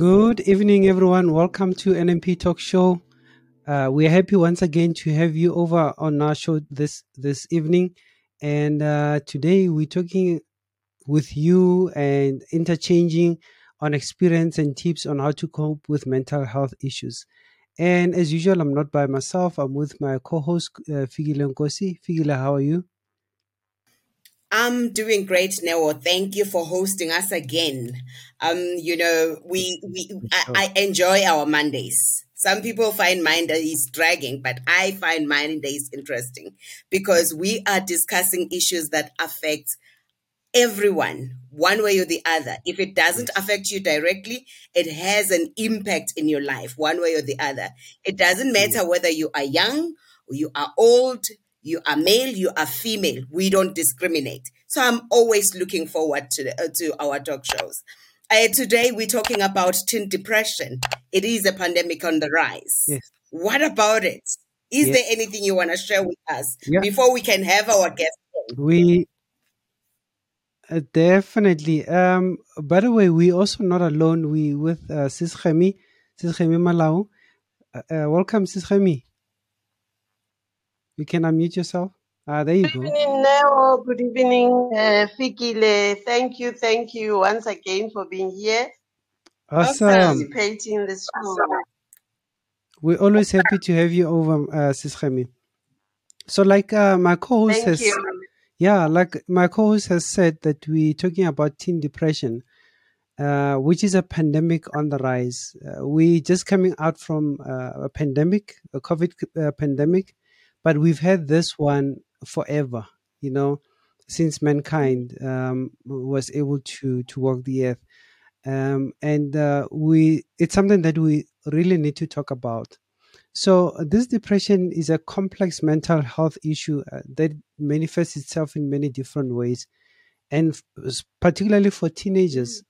Good evening, everyone. Welcome to NMP Talk Show. Uh, we are happy once again to have you over on our show this this evening, and uh, today we're talking with you and interchanging on experience and tips on how to cope with mental health issues. And as usual, I'm not by myself. I'm with my co-host uh, Fikile Nkosi. Fikile, how are you? I'm doing great, Neo. Thank you for hosting us again. Um, you know, we we I, I enjoy our Mondays. Some people find Mondays dragging, but I find Mondays interesting because we are discussing issues that affect everyone one way or the other. If it doesn't affect you directly, it has an impact in your life one way or the other. It doesn't matter whether you are young or you are old, you are male, you are female. We don't discriminate. So I'm always looking forward to, the, uh, to our talk shows. Uh, today we're talking about teen depression. It is a pandemic on the rise. Yes. What about it? Is Yes. there anything you want to share with us Yeah. before we can have our guest? We uh, definitely. Um, by the way, we also not alone. We with uh, Sis Khemi, Sis Khemi Malau. Uh, uh, welcome, Sis Khemi. You can unmute yourself. Ah, there you go. Good go. evening, Neo. Good evening, uh, Fikile. Thank you, thank you once again for being here, Awesome. participating in this show. We're always happy to have you over, uh, Sis Khemi. So, like uh, my co-host Thank has, you. yeah, like my co-host has said that we're talking about teen depression. uh, which is a pandemic on the rise. Uh, we just coming out from uh, a pandemic, a COVID uh, pandemic, but we've had this one forever. You know, since mankind um, was able to to walk the earth, um, and uh, we it's something that we really need to talk about. So this depression is a complex mental health issue uh, that manifests itself in many different ways, and particularly for teenagers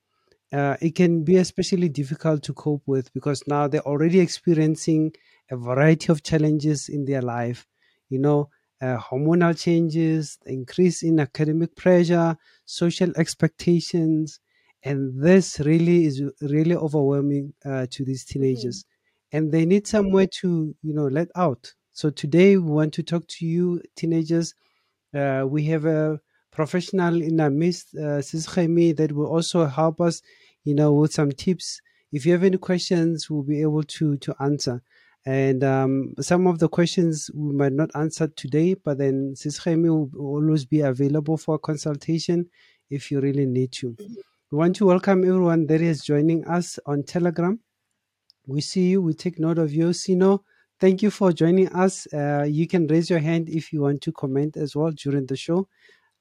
uh, it can be especially difficult to cope with because now they're already experiencing a variety of challenges in their life. You know, uh, hormonal changes, increase in academic pressure, social expectations, and this really is really overwhelming uh, to these teenagers, and they need somewhere to you know let out. So today we want to talk to you, teenagers. Uh, we have a professional in our midst, uh, Sis Jaime, that will also help us, you know, with some tips. If you have any questions, we'll be able to to answer. And um, some of the questions we might not answer today, but then Sis Jaime will always be available for consultation if you really need to. We want to welcome everyone that is joining us on Telegram. We see you. We take note of you. Sino, thank you for joining us. Uh, you can raise your hand if you want to comment as well during the show.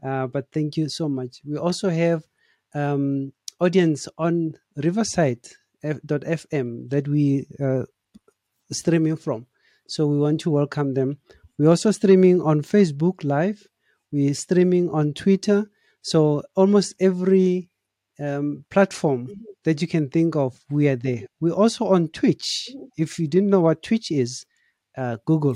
Uh, but thank you so much. We also have um, audience on Riverside FM that we uh, streaming from. So we want to welcome them. We're also streaming on Facebook Live. We're streaming on Twitter. So almost every um, platform that you can think of, we are there. We're also on Twitch. If you didn't know what Twitch is, uh, Google.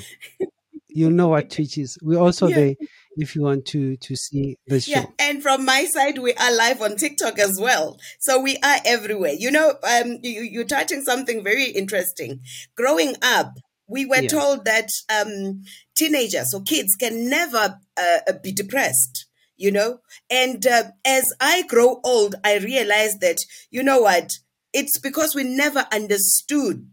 You'll know what Twitch is. We're also Yeah. there if you want to to see the show. Yeah, and from my side, we are live on TikTok as well. So we are everywhere. You know, um, you, you're touching something very interesting. Growing up, we were Yeah. told that um, teenagers or kids can never uh, be depressed. You know, and uh, as I grow old, I realize that you know what? It's because we never understood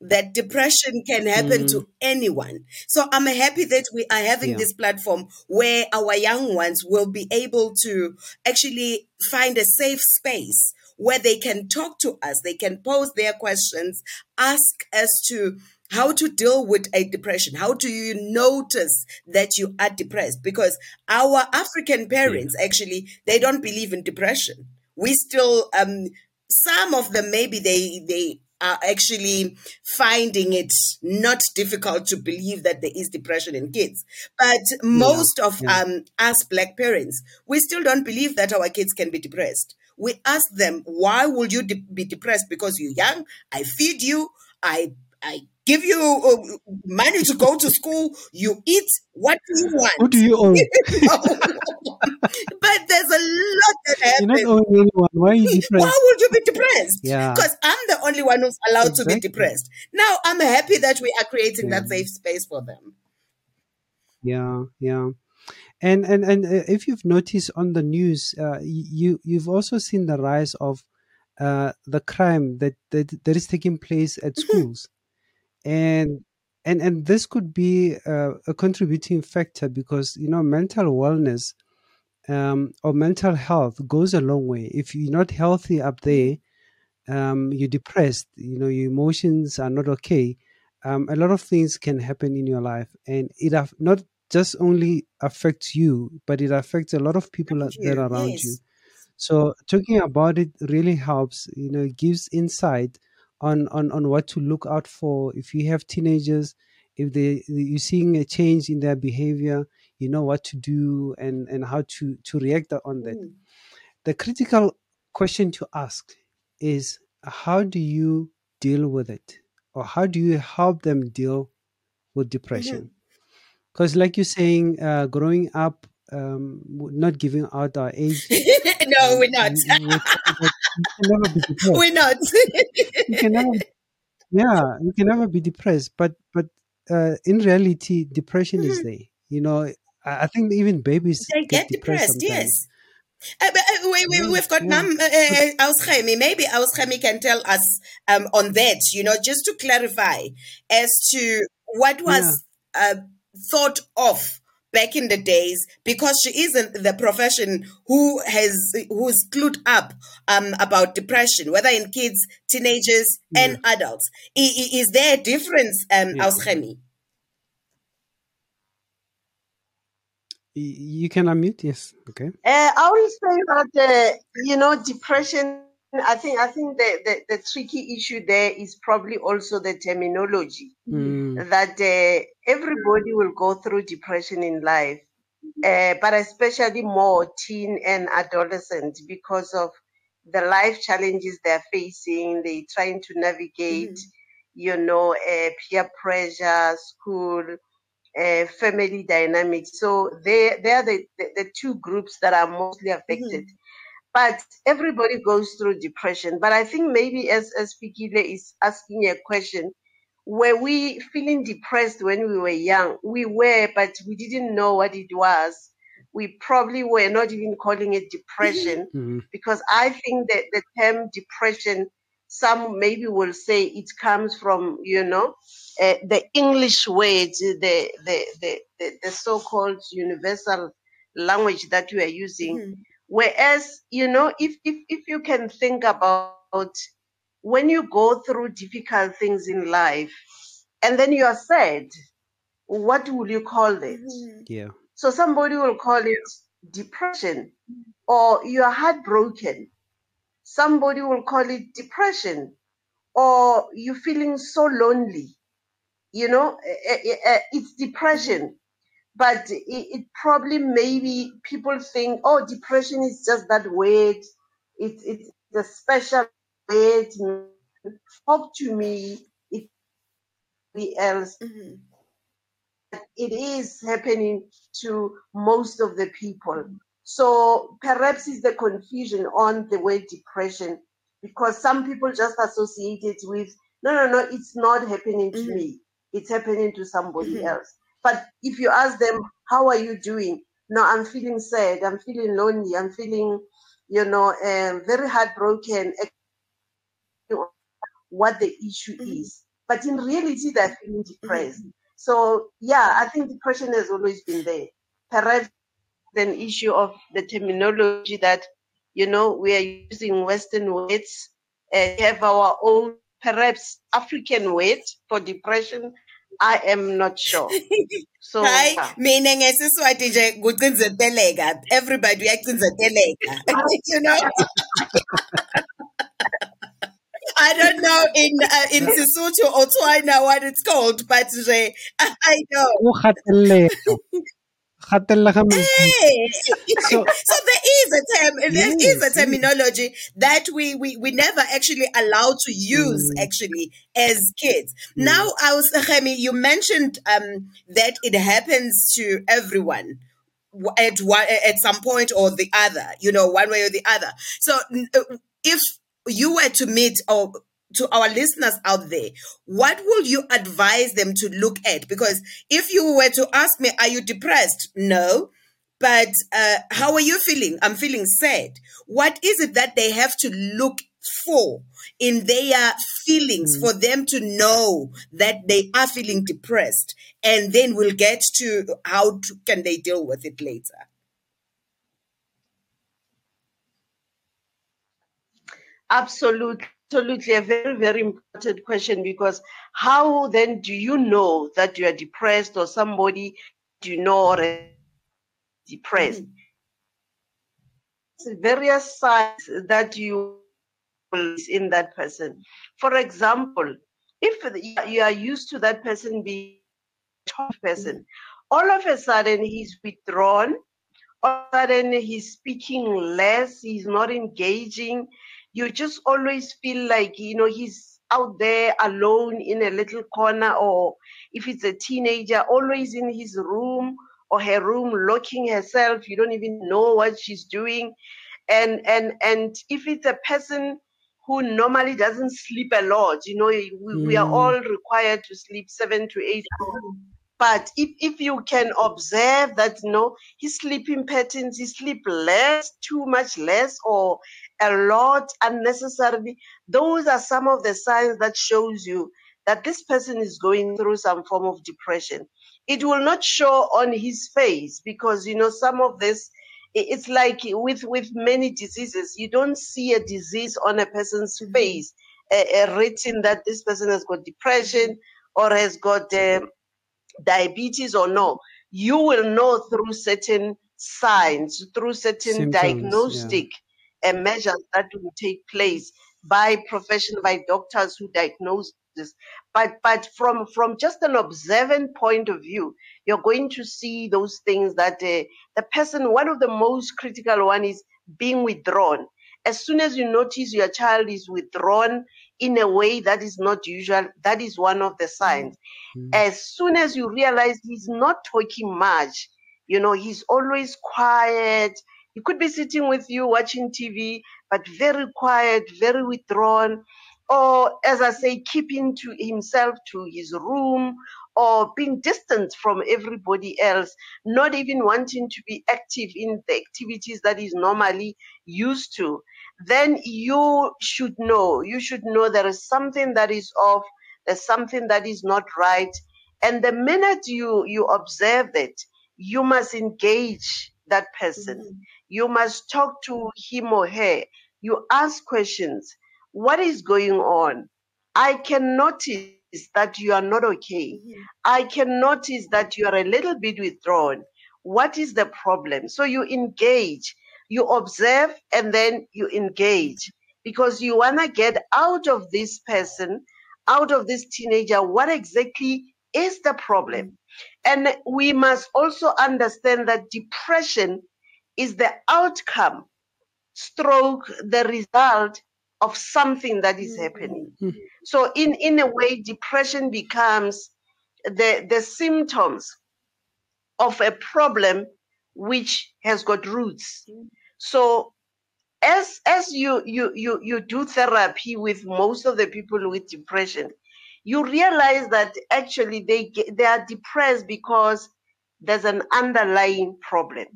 that depression can happen Mm, to anyone. So I'm happy that we are having yeah. this platform where our young ones will be able to actually find a safe space where they can talk to us, they can pose their questions, ask us to how to deal with a depression. How do you notice that you are depressed? Because our African parents actually they don't believe in depression. We still um some of them maybe they they are actually finding it not difficult to believe that there is depression in kids but Yeah. most of Yeah. um, us black parents we still don't believe that our kids can be depressed we ask them why would you de- be depressed because you're young i feed you i i give you uh, money to go to school. You eat what you want. Who do you own? but there's a lot that happens. You're not owing anyone. Why are you depressed? Why would you be depressed? Yeah. Because I'm the only one who's allowed to be depressed. Now I'm happy that we are creating Yeah. that safe space for them. Yeah, yeah. And and and uh, if you've noticed on the news, uh, you you've also seen the rise of uh, the crime that, that that is taking place at schools, and and and this could be uh, a contributing factor because you know mental wellness um, or mental health goes a long way. If you're not healthy up there, um, you're depressed. You know your emotions are not okay. Um, a lot of things can happen in your life, and it af- not just only affects you, but it affects a lot of people Thank that are around Yes. you. So talking about it really helps. You know, it gives insight on on on what to look out for. If you have teenagers, if they you're seeing a change in their behavior, you know what to do and and how to to react on that. Mm. The critical question to ask is how do you deal with it, or how do you help them deal with depression? Because, like you're saying, uh, growing up, um, not giving out our age, no, um, we're not. we, we were told that you can never be depressed. we're not. You can never, yeah, you can never be depressed. But but uh, in reality, depression is there. You know, I, I think even babies they get depressed, depressed, yes. Uh, but, uh, we, we, we've got yeah. Mam uh, Auschemi. Maybe Auschemi can tell us um, on that, you know, just to clarify as to what was uh, thought of back in the days, because she isn't the profession who has who's clued up um, about depression, whether in kids, teenagers, and adults. I, i- is there a difference, um, Yeah. Auschemi? Y- You can unmute, yes. Okay. Uh, I will say that uh, you know depression. I think I think the, the the tricky issue there is probably also the terminology Mm, that uh, everybody will go through depression in life, uh, but especially more teen and adolescent because of the life challenges they're facing. They're trying to navigate, you know, uh, peer pressure, school, uh, family dynamics. So they they are the, the, the two groups that are mostly affected. But everybody goes through depression. But I think maybe as as Fikile is asking a question, were we feeling depressed when we were young? We were, but we didn't know what it was. We probably were not even calling it depression mm, because I think that the term depression, some maybe will say it comes from, you know, uh, the English word, the, the, the, the, the so-called universal language that we are using. Whereas, you know, if, if, if you can think about when you go through difficult things in life and then you are sad, what will you call it? yeah. So somebody will call it depression or you are heartbroken. Somebody will call it depression or you're feeling so lonely. You know, eh, eh, eh, it's depression. But it, it probably maybe people think, oh, depression is just that word. It, it's a special word. Talk to me. It else it is happening to most of the people. So perhaps it's the confusion on the word depression because some people just associate it with no, no, no, it's not happening to Mhm. me. It's happening to somebody Mhm. else. But if you ask them, how are you doing? No, I'm feeling sad. I'm feeling lonely. I'm feeling, you know, um, very heartbroken. What the issue Mhm. is, but in reality, they're feeling depressed. So yeah, I think depression has always been there. Perhaps an issue of the terminology that you know we are using Western words and have our own perhaps African word for depression. I am not sure. So hayi yeah. mina ngesiswati nje kucinzeteleka everybody uyacinzeteleka you know I don't know in uh, in Sesotho or Tswana what it's called, but nje, I know. Hey. so, so there is a term, there yes, is a terminology yes. that we, we we never actually allowed to use mm. actually as kids. Mm. Now, I was you mentioned um, that it happens to everyone at one at some point or the other, you know, one way or the other. So, uh, if you were to meet or to our listeners out there, what would you advise them to look at? Because if you were to ask me, are you depressed? No. But uh, how are you feeling? I'm feeling sad. What is it that they have to look for in their feelings mm. for them to know that they are feeling depressed? And then we'll get to how to, can they deal with it later. Absolutely absolutely a very, very important question because how then do you know that you are depressed or somebody you know or depressed? Mm-hmm. Various signs that you in that person. For example, if you are used to that person being a top person, mm-hmm. all of a sudden he's withdrawn, all of a sudden he's speaking less, he's not engaging, you just always feel like, you know, he's out there alone in a little corner, or if it's a teenager, always in his room or her room, locking herself. You don't even know what she's doing. And and and if it's a person who normally doesn't sleep a lot, you know, we, mm. we are mm. all required to sleep seven to eight hours but if, if you can observe that, you know, his sleeping patterns, he sleep less, too much less, or a lot unnecessarily, those are some of the signs that shows you that this person is going through some form of depression. It will not show on his face because, you know, some of this, it's like with, with many diseases, you don't see a disease on a person's mm-hmm. face uh, uh, written that this person has got depression or has got um, diabetes or no, you will know through certain signs, through certain Symptoms, diagnostic yeah. Measures that will take place by profession, by doctors who diagnose this. But but from from just an observant point of view, you're going to see those things that uh, the person. One of the most critical one is being withdrawn. As soon as you notice your child is withdrawn in a way that is not usual, that is one of the signs. Mm-hmm. As soon as you realize he's not talking much, you know, he's always quiet. He could be sitting with you watching TV, but very quiet, very withdrawn, or as I say, keeping to himself to his room, or being distant from everybody else, not even wanting to be active in the activities that he's normally used to then you should know, you should know there is something that is off, there's something that is not right. And the minute you, you observe it, you must engage that person. Mm-hmm. You must talk to him or her. You ask questions. What is going on? I can notice that you are not okay. Mm-hmm. I can notice that you are a little bit withdrawn. What is the problem? So you engage you observe and then you engage because you want to get out of this person, out of this teenager, what exactly is the problem. And we must also understand that depression is the outcome, stroke, the result of something that is happening. Mm-hmm. So in, in a way, depression becomes the, the symptoms of a problem which has got roots. So as as you you you you do therapy with most of the people with depression, you realize that actually they get, they are depressed because there's an underlying problem,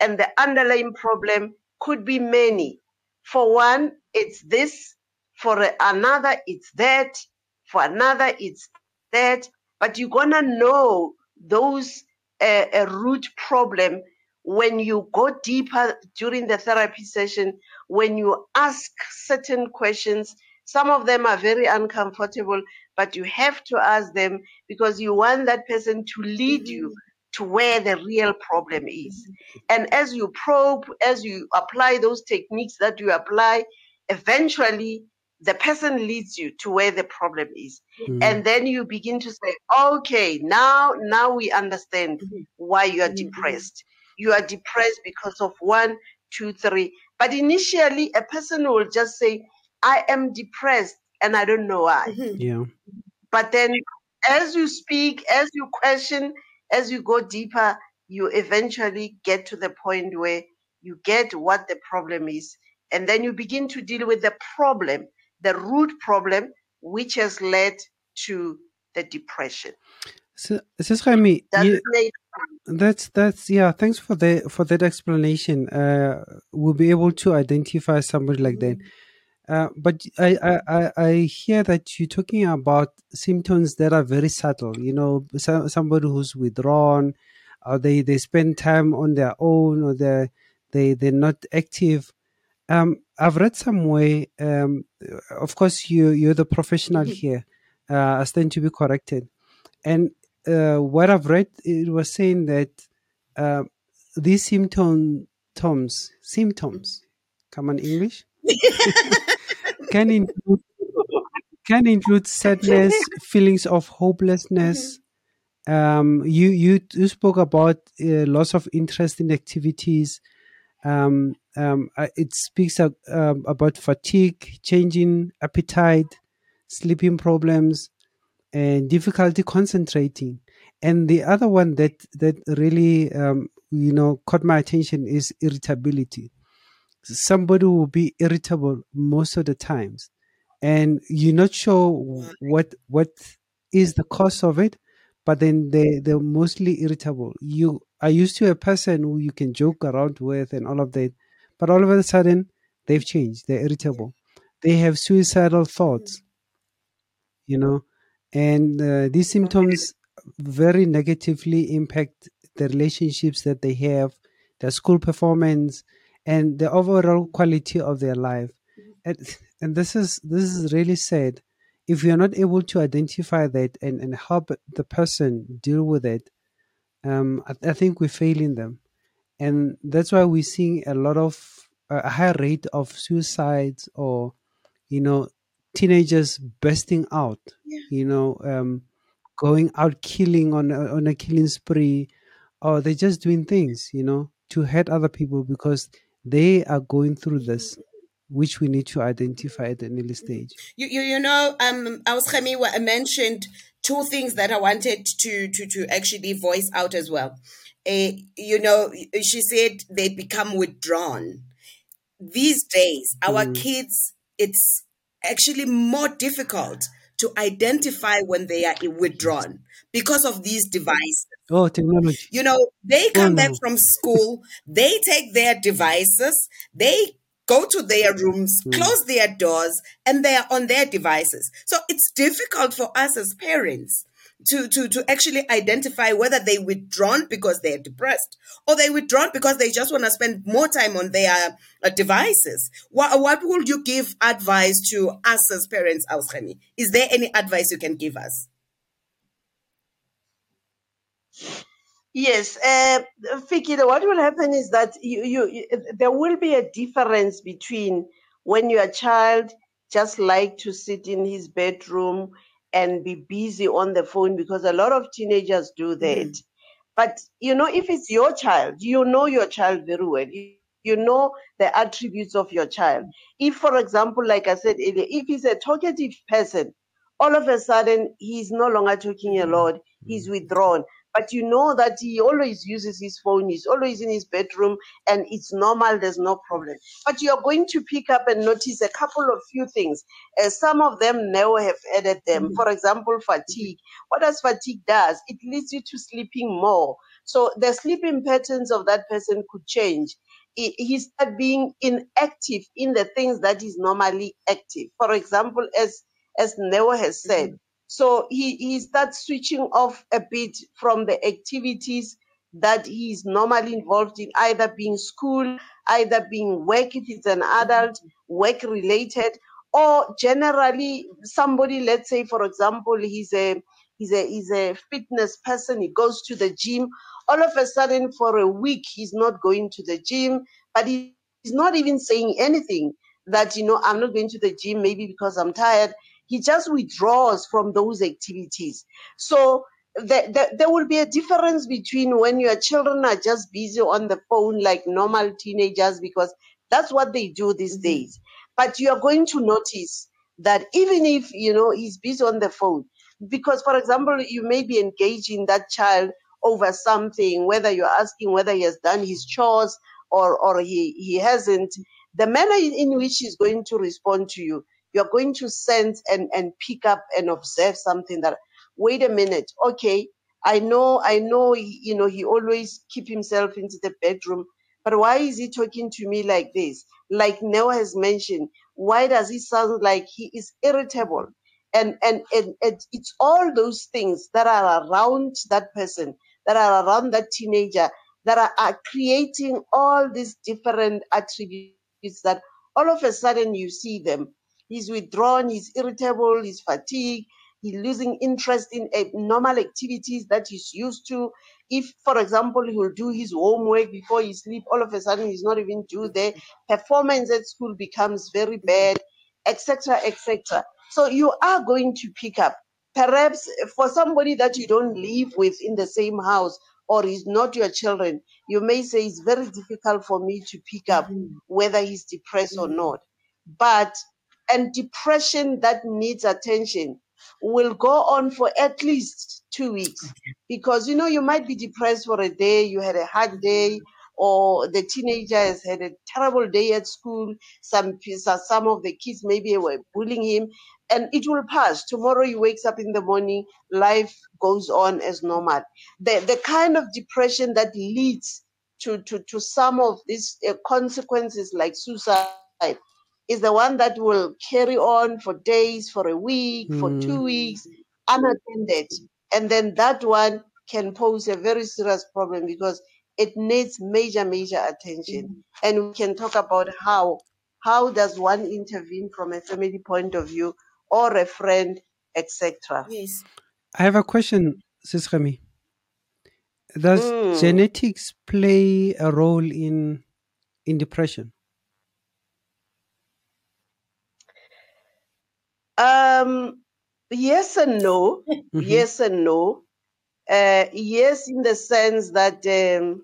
and the underlying problem could be many. For one, it's this. For another, it's that. For another, it's that. But you're gonna know those uh, a root problem when you go deeper during the therapy session, when you ask certain questions, some of them are very uncomfortable, but you have to ask them because you want that person to lead you to where the real problem is. And as you probe, as you apply those techniques that you apply, eventually the person leads you to where the problem is Mm. and then you begin to say okay now now we understand Mhm. why you are Mhm. depressed you are depressed because of one two three but initially a person will just say i am depressed and i don't know why Mhm. yeah. but then as you speak as you question as you go deeper you eventually get to the point where you get what the problem is and then you begin to deal with the problem the root problem which has led to the depression So, Sis Jaime, does you, That's that's yeah. Thanks for the for that explanation. Uh, we'll be able to identify somebody like that. Uh, but I, I I hear that you're talking about symptoms that are very subtle. You know, so, somebody who's withdrawn, or they they spend time on their own, or they they they're not active. Um, I've read somewhere. Um, of course, you you're the professional Mhm. here. Uh, I stand to be corrected. And uh, what I've read, it was saying that uh, these symptom symptoms symptoms, come on English, can include can include sadness, feelings of hopelessness. Um, you you you spoke about uh, loss of interest in activities. Um, um, uh, it speaks um, about fatigue, changing appetite, sleeping problems, and difficulty concentrating. And the other one that that really um, you know caught my attention is irritability. Somebody will be irritable most of the times, and you're not sure what what is the cause of it, but then they they're mostly irritable. You are used to a person who you can joke around with and all of that, but all of a sudden they've changed. They're irritable. They have suicidal thoughts you know and uh, these symptoms very negatively impact the relationships that they have their school performance and the overall quality of their life. And, and this is this is really sad. If you're not able to identify that and, and help the person deal with it um, I, I think we're failing them. And that's why we're seeing a lot of a high rate of suicides or you know teenagers bursting out Yeah. you know um going out killing on a, on a killing spree or they're just doing things you know to hurt other people because they are going through this which we need to identify at an early stage You, you, you know, um, Auschemi mentioned two things that I wanted to, to, to actually voice out as well. Uh, you know, she said they become withdrawn. These days, our Mm. kids, it's actually more difficult to identify when they are withdrawn because of these devices. oh technology You know, they oh come back from school, they take their devices, they go to their rooms, Mm. close their doors, and they are on their devices. So it's difficult for us as parents to, to, to actually identify whether they withdrawn because they're depressed or they withdrawn because they just want to spend more time on their uh, devices. What, what would you give advice to us as parents, Auschemi? Is there any advice you can give us? Yes, uh, Fiki, what will happen is that you, you, you, there will be a difference between when your child just like to sit in his bedroom and be busy on the phone because a lot of teenagers do that. Mhm. But you know, if it's your child, you know your child very well. You, you know the attributes of your child. If, for example, like I said earlier, if he's a talkative person, all of a sudden he's no longer talking a Mhm. lot, he's withdrawn. But you know that he always uses his phone, he's always in his bedroom, and it's normal, there's no problem. But you're going to pick up and notice a couple of few things. Uh, some of them now have added them. Mhm. For example, fatigue. What does fatigue does? It leads you to sleeping more. So the sleeping patterns of that person could change. He, he start being inactive in the things that is normally active. For example, as as Neo has said, so he, he starts switching off a bit from the activities that he's normally involved in, either being school, either being work if it's an adult, work related, or generally somebody, let's say for example, he's a he's a he's a fitness person, he goes to the gym. All of a sudden for a week he's not going to the gym, but he- he's not even saying anything. that, you know, I'm not going to the gym maybe because I'm tired. He just withdraws from those activities. So there, there, there will be a difference between when your children are just busy on the phone like normal teenagers because that's what they do these Mm-hmm. days. But you are going to notice that even if you know he's busy on the phone, because for example, you may be engaging that child over something, whether you're asking whether he has done his chores or or he, he hasn't, the manner in which he's going to respond to you, you're going to sense and, and pick up and observe something that wait a minute, okay, I know, I know, you know, he always keep himself into the bedroom, but why is he talking to me like this? Like Neo has mentioned, why does he sound like he is irritable? And, and, and, and it's all those things that are around that person, that are around that teenager, that are, are creating all these different attributes that all of a sudden you see them. He's withdrawn, he's irritable, he's fatigued, he's losing interest in uh, normal activities that he's used to. If, for example, he will do his homework before he sleep, all of a sudden he's not even do there. Performance at school becomes very bad, etc., etc. So you are going to pick up. Perhaps for somebody that you don't live with in the same house or is not your children, you may say it's very difficult for me to pick up Mhm. whether he's depressed or Mhm. not. But and depression that needs attention will go on for at least two weeks. Because you know you might be depressed for a day you had a hard day or the teenager has had a terrible day at school some so- some of the kids maybe were bullying him and it will pass. Tomorrow he wakes up in the morning life goes on as normal. The the kind of depression that leads to to, to some of these uh, consequences like suicide is the one that will carry on for days, for a week, for Mm. two weeks, unattended. And then that one can pose a very serious problem because it needs major, major attention. And we can talk about how how does one intervene from a family point of view or a friend, etc. Yes. I have a question, Sis Remy. Does Mm. genetics play a role in in depression? Um, yes and no. Mhm. Yes and no. Uh, yes, in the sense that um,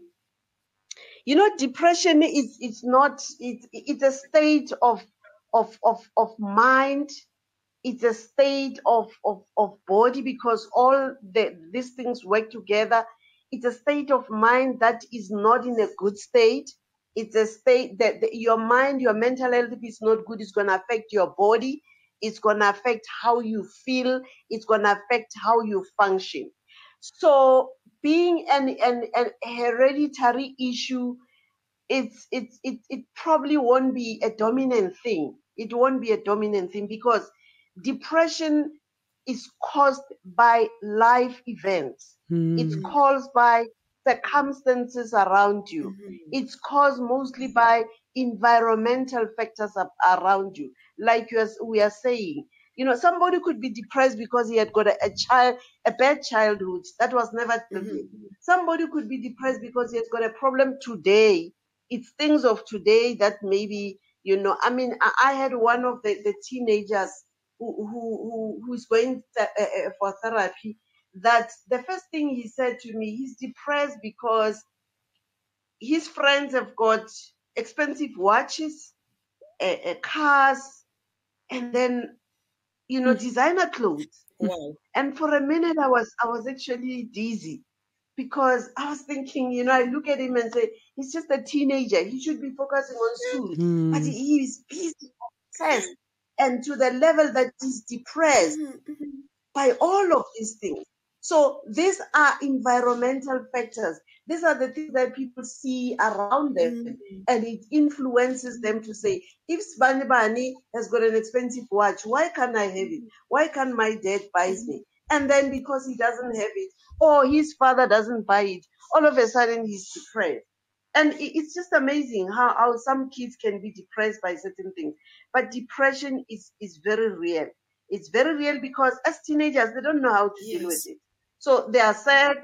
you know depression is it's not it, it's a state of of of of mind it's a state of of, of body because all the these things work together it's a state of mind that is not in a good state it's a state that the- your mind your mental health if it's not good it's going to affect your body it's going to affect how you feel it's going to affect how you function so being an, an, an hereditary issue it's it's it, it probably won't be a dominant thing it won't be a dominant thing because depression is caused by life events it's Mm. caused by circumstances around you Mhm. it's caused mostly by environmental factors ab- around you. Like you as we are saying you know somebody could be depressed because he had got a, a child a bad childhood. That was never Mhm. somebody could be depressed because he has got a problem today. It's things of today that maybe you know i mean i, I had one of the, the teenagers who, who, who who's going th- uh, uh, for therapy that the first thing he said to me he's depressed because his friends have got expensive watches cars and then you know designer clothes Wow. and for a minute i was i was actually dizzy because i was thinking you know i look at him and say he's just a teenager he should be focusing on school but Mm. he is busy obsessed and to the level that he's depressed Mhm, mhm. by all of these things. So these are environmental factors. These are the things that people see around them, Mhm. and it influences them to say, if Bani Bani has got an expensive watch, why can't I have it? Why can't my dad buy me? And then because he doesn't have it, or his father doesn't buy it, all of a sudden he's depressed. And it's just amazing how, how some kids can be depressed by certain things. But depression is, is very real. It's very real because as teenagers, they don't know how to deal with it. So they are sad,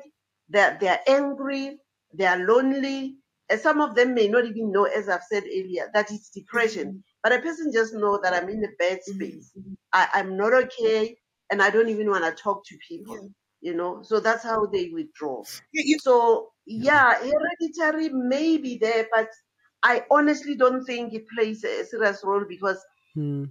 they're, they're angry, they are lonely, And some of them may not even know, as I've said earlier, that it's depression. Mm-hmm. But a person just know that I'm in a bad Mhm. space. I, I'm not okay, and I don't even want to talk to people. Yeah. You know, so that's how they withdraw. You, you, So yeah, hereditary may be there, but I honestly don't think it plays a serious role because Hmm.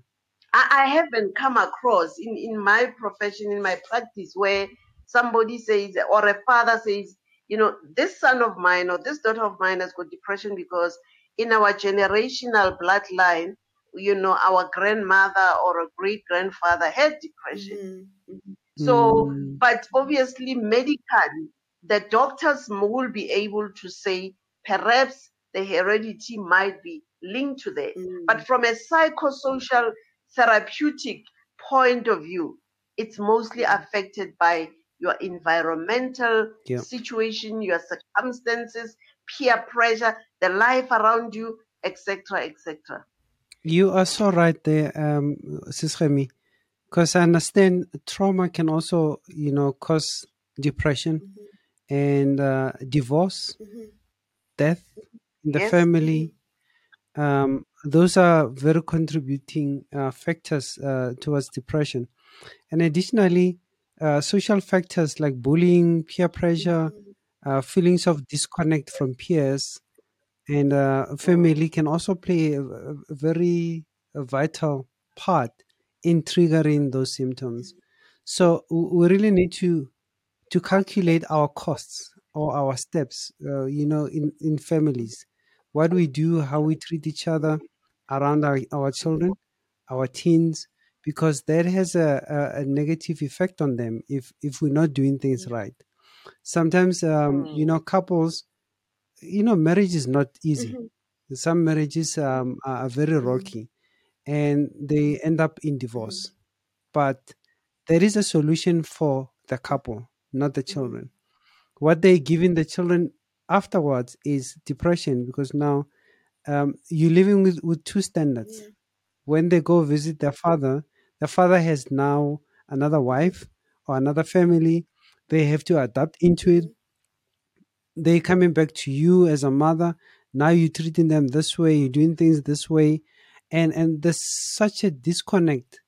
I, I haven't come across in, in my profession, in my practice, where somebody says, or a father says, you know, this son of mine or this daughter of mine has got depression because in our generational bloodline, you know, our grandmother or a great grandfather had depression. Mhm. Mhm. So, Mm. but obviously, medically, the doctors will be able to say perhaps the heredity might be linked to that. Mm. But from a psychosocial therapeutic point of view, it's mostly affected by your environmental Yeah. situation, your circumstances, peer pressure, the life around you, etc., etc. You are so right there, um, Sis Remy, because I understand trauma can also, you know, cause depression Mhm. and uh, divorce, Mhm. death in the Yes. family. Um, those are very contributing uh, factors uh, towards depression. And additionally, uh, social factors like bullying, peer pressure, uh, feelings of disconnect from peers, and uh, family can also play a, a very vital part in triggering those symptoms. So we really need to to calculate our costs or our steps, uh, you know, in, in families, what we do, how we treat each other around our, our children, our teens, because that has a, a, a negative effect on them if, if we're not doing things right. Sometimes, um, you Mm. know, couples, you know, marriage is not easy. Mhm. Some marriages um, are very rocky and they end up in divorce. But there is a solution for the couple, not the children. What they're giving the children afterwards is depression because now um, you're living with, with two standards. Yeah. When they go visit their father, the father has now another wife or another family. They have to adapt into it. They're coming back to you as a mother. Now you're treating them this way, you're doing things this way. And, and there's such a disconnect.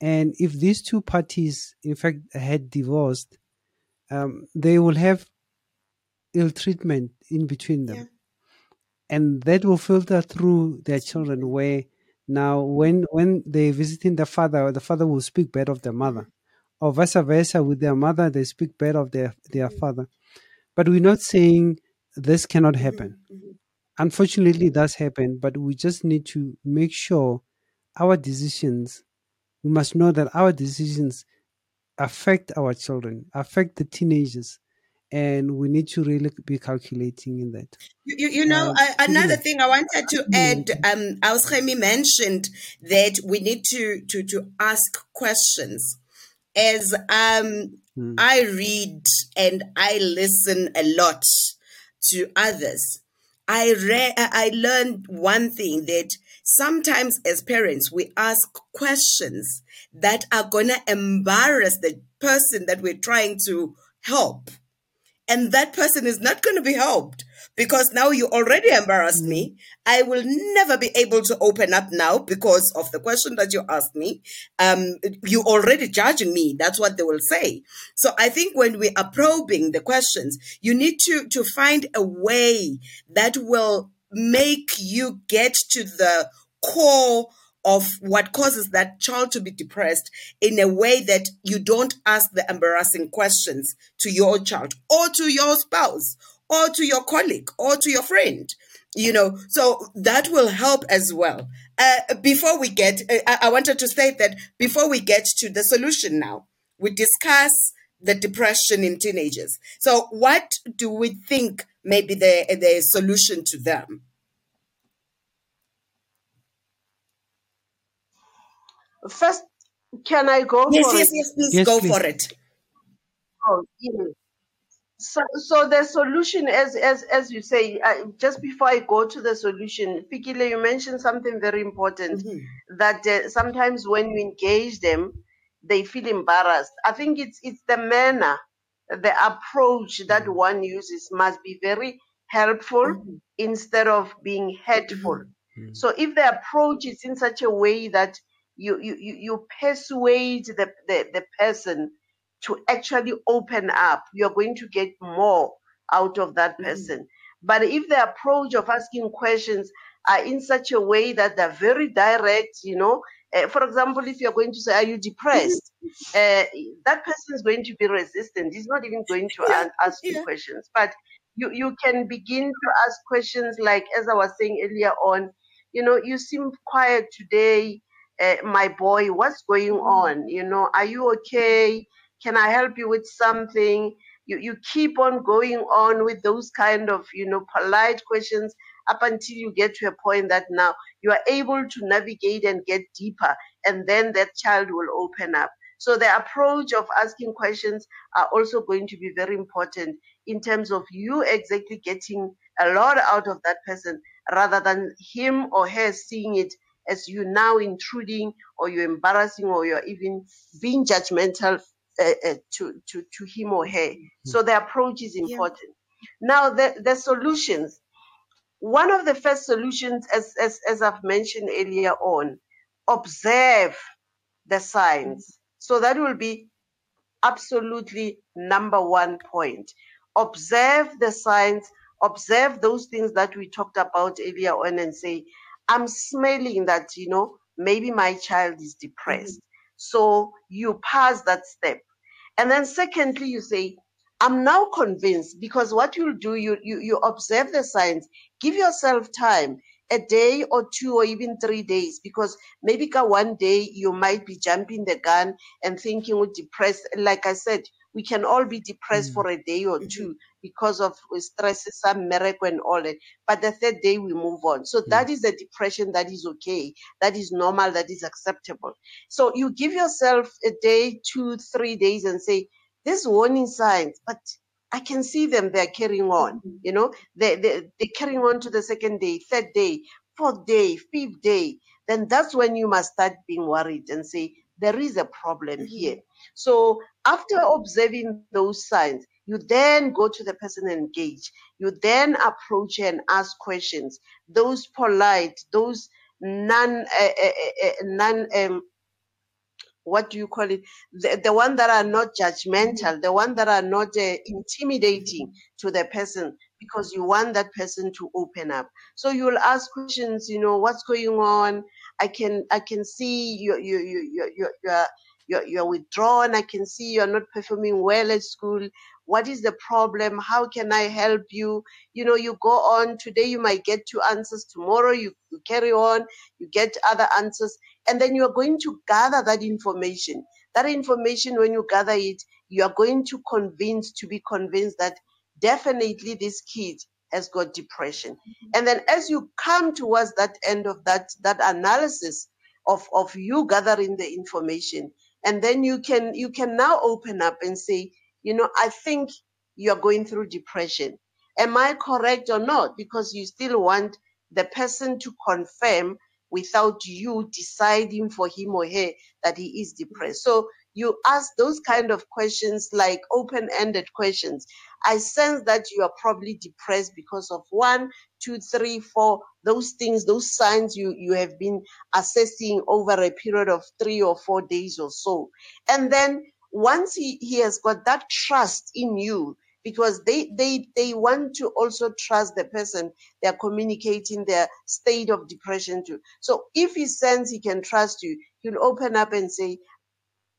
And if these two parties, in fact, had divorced, um, they will have ill treatment in between them Yeah. and that will filter through their children where now when when they're visiting the father the father will speak bad of the mother or vice versa with their mother they speak bad of their their father. But we're not saying this cannot happen. Mhm. unfortunately it does happen but we just need to make sure our decisions we must know that our decisions affect our children affect the teenagers and we need to really be calculating in that You, you, know, Um, I, another Sibile. thing I wanted to add, um, Auschemi mentioned that we need to, to, to ask questions. As um, Mm. I read and I listen a lot to others, I re- I learned one thing that sometimes as parents we ask questions that are gonna embarrass the person that we're trying to help and that person is not going to be helped because now you already embarrassed me. I will never be able to open up now because of the question that you asked me. Um, you already judging me. That's what they will say. So I think when we are probing the questions, you need to to find a way that will make you get to the core of what causes that child to be depressed in a way that you don't ask the embarrassing questions to your child or to your spouse or to your colleague or to your friend you know? So that will help as well. Uh, before we get uh, I, I wanted to say that before we get to the solution now we discuss the depression in teenagers. So what do we think may be the the solution to them First, can I go yes for yes it? yes please Yes, go please. for it Oh, yeah. So, so the solution, as as as you say, uh, just before I go to the solution, Fikile, you mentioned something very important Mhm. that uh, sometimes when you engage them, they feel embarrassed. I think it's it's the manner, the approach that one uses must be very helpful Mhm. instead of being hurtful. Mm. So if the approach is in such a way that you you you, you persuade the, the, the person to actually open up, you're going to get more out of that Mhm. person. But if the approach of asking questions are in such a way that they're very direct, you know, uh, for example, if you're going to say, Are you depressed? Uh, that person is going to be resistant. He's not even going to an- ask you questions. But you, you can begin to ask questions like, as I was saying earlier on, you know, you seem quiet today, uh, my boy. What's going Mhm. on? You know, are you okay? Can I help you with something? You, you keep on going on with those kind of, you know, polite questions up until you get to a point that now you are able to navigate and get deeper, and then that child will open up. So the approach of asking questions are also going to be very important in terms of you exactly getting a lot out of that person rather than him or her seeing it as you now intruding or you're embarrassing or you're even being judgmental uh, uh, to, to, to him or her. So the approach is Yeah. important. Now, the, the solutions. One of the first solutions, as, as, as I've mentioned earlier on, observe the signs. So that will be absolutely number one point. Observe the signs, observe those things that we talked about earlier on and say, I'm smelling that, you know, maybe my child is depressed. Mm-hmm. So you pass that step. And then secondly, you say, I'm now convinced because what you'll do, you, you, you observe the signs, give yourself time, a day or two or even three days, because maybe one day you might be jumping the gun and thinking we're depressed. Like I said, we can all be depressed Mm. for a day or Mhm. two because of stress, some miracle and all that. But the third day we move on. So that is a depression that is okay, that is normal, that is acceptable. So you give yourself a day, two, three days and say, these warning signs, but I can see them, they're carrying on. Mhm. You know, they, they, they're carrying on to the second day, third day, fourth day, fifth day. Then that's when you must start being worried and say, there is a problem Mhm. here. So after observing those signs, you then go to the person and engage. You then approach her and ask questions. Those polite, those non, uh, uh, uh, non, um, what do you call it? The, the one that are not judgmental, the one that are not uh, intimidating to the person because you want that person to open up. So you'll ask questions, you know, what's going on? I can, I can see you, you, you, you, you, you're, you're, withdrawn. I can see you're not performing well at school. What is the problem? How can I help you? You know, you go on today, you might get two answers. Tomorrow you, you carry on, you get other answers and then you are going to gather that information that information when you gather it you are going to convince to be convinced that definitely this kid has got depression mm-hmm. and then as you come towards that end of that that analysis of of you gathering the information and then you can you can now open up and say you know i think you're going through depression am i correct or not because you still want the person to confirm without you deciding for him or her that he is depressed. So you ask those kind of questions like open-ended questions. I sense that you are probably depressed because of one, two, three, four, those things, those signs you, you have been assessing over a period of three or four days or so. And then once he, he has got that trust in you, because they, they, they want to also trust the person they're communicating their state of depression to. So if he sense he can trust you, he'll open up and say,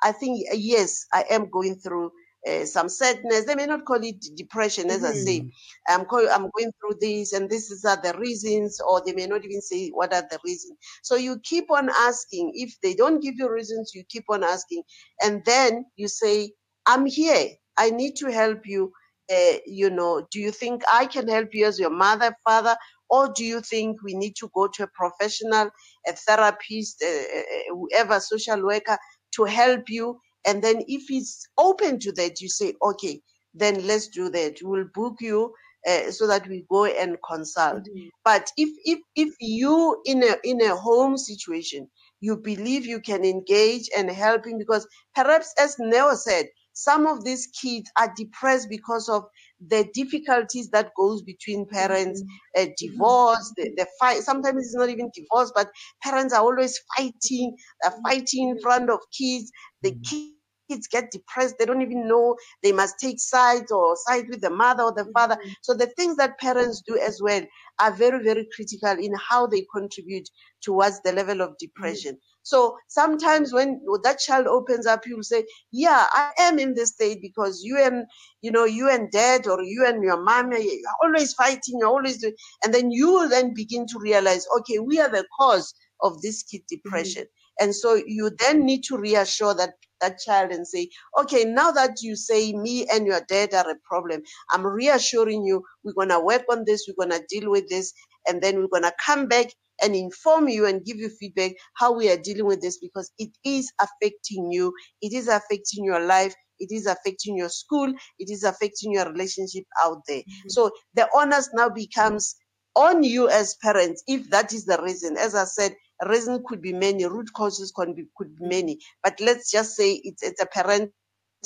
I think, yes, I am going through uh, some sadness. They may not call it depression, as I Mhm. say. I'm, call, I'm going through this, and this is are the reasons, or they may not even say what are the reasons. So you keep on asking. If they don't give you reasons, you keep on asking, and then you say, "I'm here. I need to help you." Uh, you know, do you think I can help you as your mother, father, or do you think we need to go to a professional, a therapist, uh, whoever, social worker? to help you. And then if he's open to that, you say, okay, then let's do that. We'll book you uh, so that we go and consult. Mhm. But if if if you in a in a home situation, you believe you can engage and help him because perhaps as Neo said, some of these kids are depressed because of the difficulties that goes between parents, mm-hmm. uh, divorce, the, the fight. Sometimes it's not even divorce, but parents are always fighting, they're fighting in front of kids. The mm-hmm. kids get depressed. They don't even know they must take sides or side with the mother or the father. Mm-hmm. So the things that parents do as well are very, very critical in how they contribute towards the level of depression. So sometimes when that child opens up, you'll say, yeah, I am in this state because you and, you know, you and dad or you and your mom, you're always fighting, you're always doing, and then you will then begin to realize, okay, we are the cause of this kid depression. Mm-hmm. And so you then need to reassure that that child and say, okay, now that you say me and your dad are a problem, I'm reassuring you, we're going to work on this, we're going to deal with this, and then we're going to come back and inform you and give you feedback how we are dealing with this because it is affecting you. It is affecting your life. It is affecting your school. It is affecting your relationship out there. Mm-hmm. So the onus now becomes on you as parents if that is the reason. As I said, reason could be many, root causes could be, could be many. But let's just say it's, it's a parental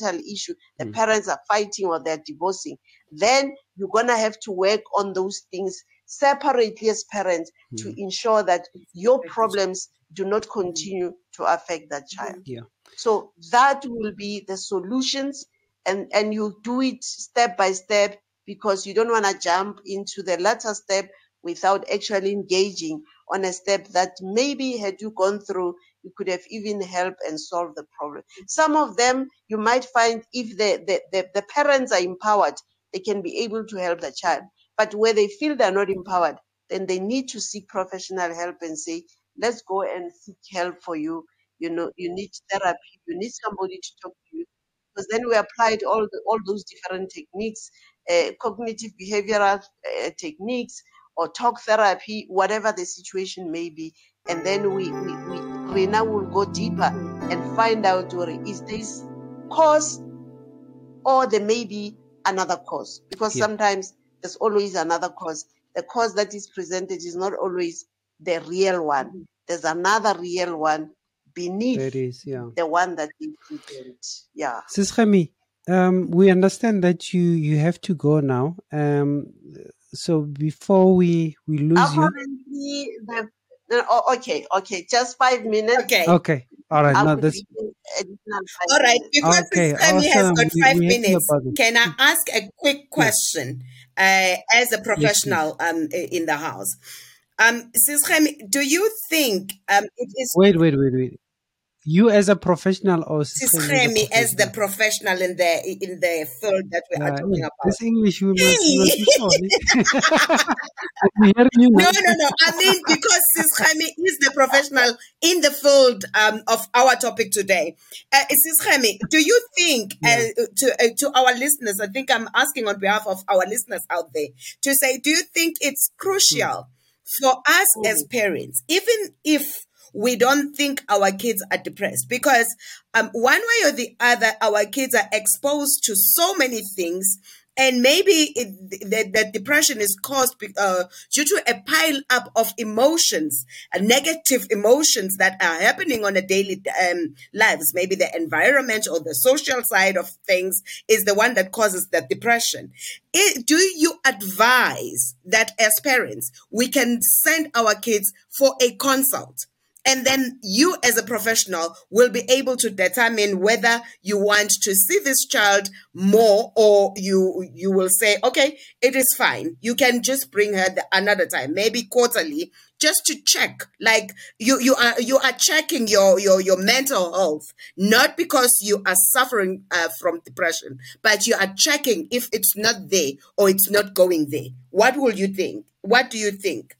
issue. The mm. parents are fighting or they're divorcing. Then you're going to have to work on those things separately as parents mm. to ensure that your problems do not continue to affect that child. Yeah. So that will be the solutions and, and you do it step by step because you don't want to jump into the latter step without actually engaging on a step that maybe had you gone through, you could have even helped and solved the problem. Some of them you might find if the, the, the, the parents are empowered, they can be able to help the child. But where they feel they're not empowered, then they need to seek professional help and say, let's go and seek help for you. You know, you need therapy, you need somebody to talk to you. Because then we applied all the, all those different techniques, uh, cognitive behavioral uh, techniques, or talk therapy, whatever the situation may be. And then we, we, we now will go deeper and find out is this cause or there may be another cause. Because yeah. sometimes there's always another cause. The cause that is presented is not always the real one. Mm-hmm. There's another real one beneath there is, yeah. the one that is present. Yeah. Sis Khami, um, we understand that you you have to go now. Um, so before we we lose Apparently you, the, oh, okay, okay, just five minutes. Okay, okay, all right. Now that's all right. Because okay, Sammy awesome. has got five we, we minutes, can I ask a quick question uh, as a professional yes, um in the house? Um, Sis do you think um it is? Wait, wait, wait, wait you as a professional or Sisremi as, as the professional in the in the field that we are uh, talking about. This English we must, you No, no, no. I mean because Sisremi is the professional in the field um, of our topic today. Uh, Sisremi, do you think uh, to uh, to our listeners? I think I'm asking on behalf of our listeners out there to say, do you think it's crucial? Mm. For us as parents, even if we don't think our kids are depressed because um, one way or the other, our kids are exposed to so many things. And maybe it, the, the, depression is caused uh, due to a pile up of emotions, uh, negative emotions that are happening on a daily um, lives. Maybe the environment or the social side of things is the one that causes the depression. It, do you advise that as parents we can send our kids for a consult? And then you as a professional will be able to determine whether you want to see this child more or you you will say, okay, it is fine. You can just bring her the, another time, maybe quarterly, just to check. Like you you are you are checking your your your mental health, not because you are suffering uh, from depression, but you are checking if it's not there or it's not going there. What will you think? What do you think?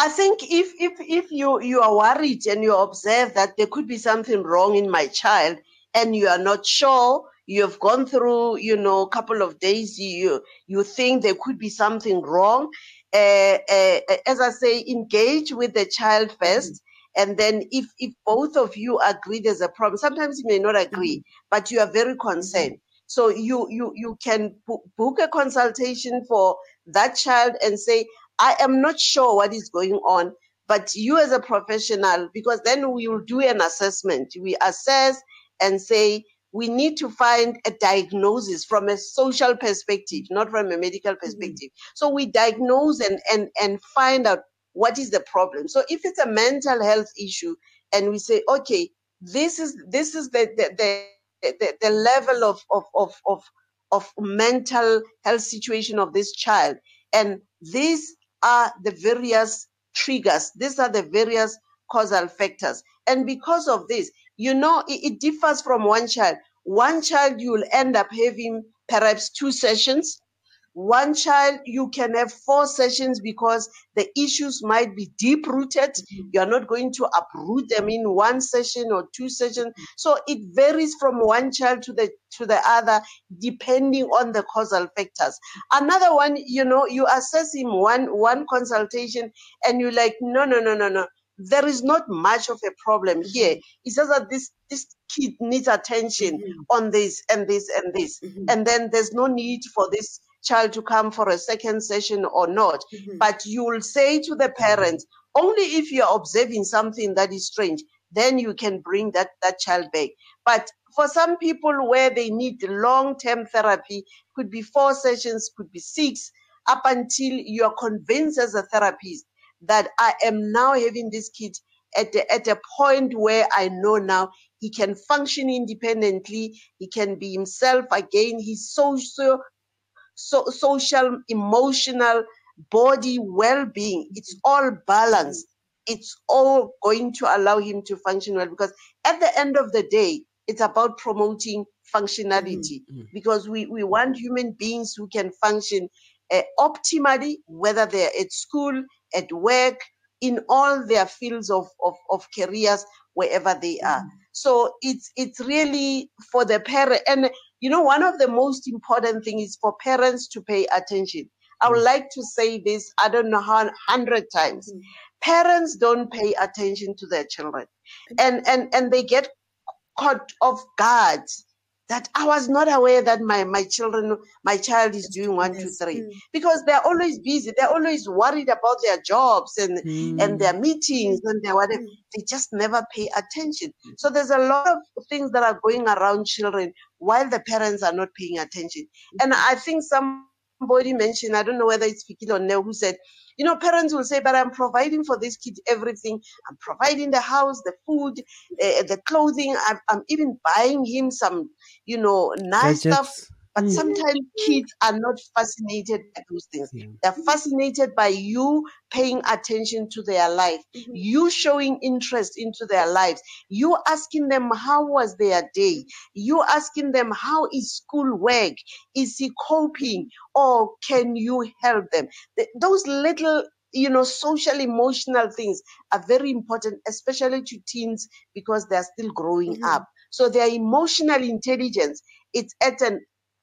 I think if if if you you are worried and you observe that there could be something wrong in my child and you are not sure, you have gone through you know a couple of days, you you think there could be something wrong. Uh, uh, as I say, engage with the child 1st mm-hmm. and then if if both of you agree there's a problem, sometimes you may not agree, mm-hmm. but you are very concerned. So you you you can book a consultation for that child and say, I am not sure what is going on, but you as a professional, because then we will do an assessment. We assess and say, we need to find a diagnosis from a social perspective, not from a medical perspective. Mm-hmm. So we diagnose and, and, and find out what is the problem. So if it's a mental health issue and we say, okay, this is this is the the, the, the, the level of, of, of, of, of mental health situation of this child. And these are the various triggers. These are the various causal factors. And because of this, you know, it, it differs from one child. One child, you'll end up having perhaps two sessions one child you can have four sessions because the issues might be deep rooted mm-hmm. you're not going to uproot them in one session or two sessions mm-hmm. so it varies from one child to the to the other depending on the causal factors another one you know you assess him one one consultation and you're like no no no no no there is not much of a problem here it's just that this this kid needs attention mm-hmm. on this and this and this mm-hmm. and then there's no need for this child to come for a second session or not. Mm-hmm. But you will say to the parents, only if you're observing something that is strange, then you can bring that, that child back. But for some people where they need long-term therapy, could be four sessions, could be six, up until you're convinced as a therapist that I am now having this kid at, the, at a point where I know now he can function independently, he can be himself again, he's so so, social, emotional, body well-being. It's all balanced. It's all going to allow him to function well because at the end of the day, it's about promoting functionality mm-hmm. because we, we want human beings who can function uh, optimally, whether they're at school, at work, in all their fields of, of, of careers, wherever they are. So it's it's really for the parent and you know, one of the most important things is for parents to pay attention. I would mm. like to say this, I don't know how hundred times. Mm. Parents don't pay attention to their children. And and and they get caught off guard that I was not aware that my, my children, my child is doing one, yes. two, three. Mm. Because they're always busy. They're always worried about their jobs and, mm. and their meetings and their whatever. Mm. They just never pay attention. So there's a lot of things that are going around children while the parents are not paying attention. And I think somebody mentioned, I don't know whether it's Fikile or Neo, who said, you know, parents will say, but I'm providing for this kid everything. I'm providing the house, the food, uh, the clothing. I'm, I'm, even buying him some, you know, nice Gadgets. Stuff but mm. sometimes kids are not fascinated by those things. Yeah. They're fascinated by you paying attention to their life, mm-hmm. you showing interest into their lives, you asking them how was their day, you asking them how is school work, is he coping, or can you help them? Those little you know, social emotional things are very important, especially to teens because they're still growing mm-hmm. up. So their emotional intelligence, it's at an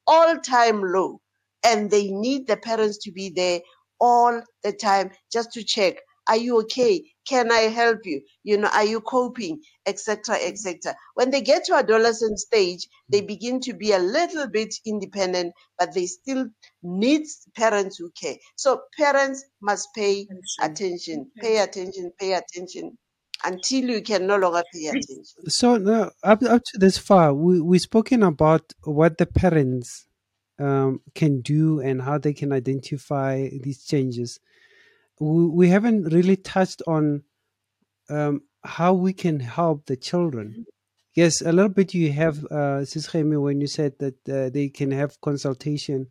all time low and they need the parents to be there all the time just to check are you okay? Can i help you? You know are you coping? etc etc when they get to adolescent stage they mm. begin to be a little bit independent but they still need parents who care. So parents must pay attention. pay attention pay attention until you can no longer pay attention. So now, up up to this far, we we spoken about what the parents um, can do and how they can identify these changes. We, we haven't really touched on um, how we can help the children. Yes, a little bit you have, uh, Sis when you said that uh, they can have consultation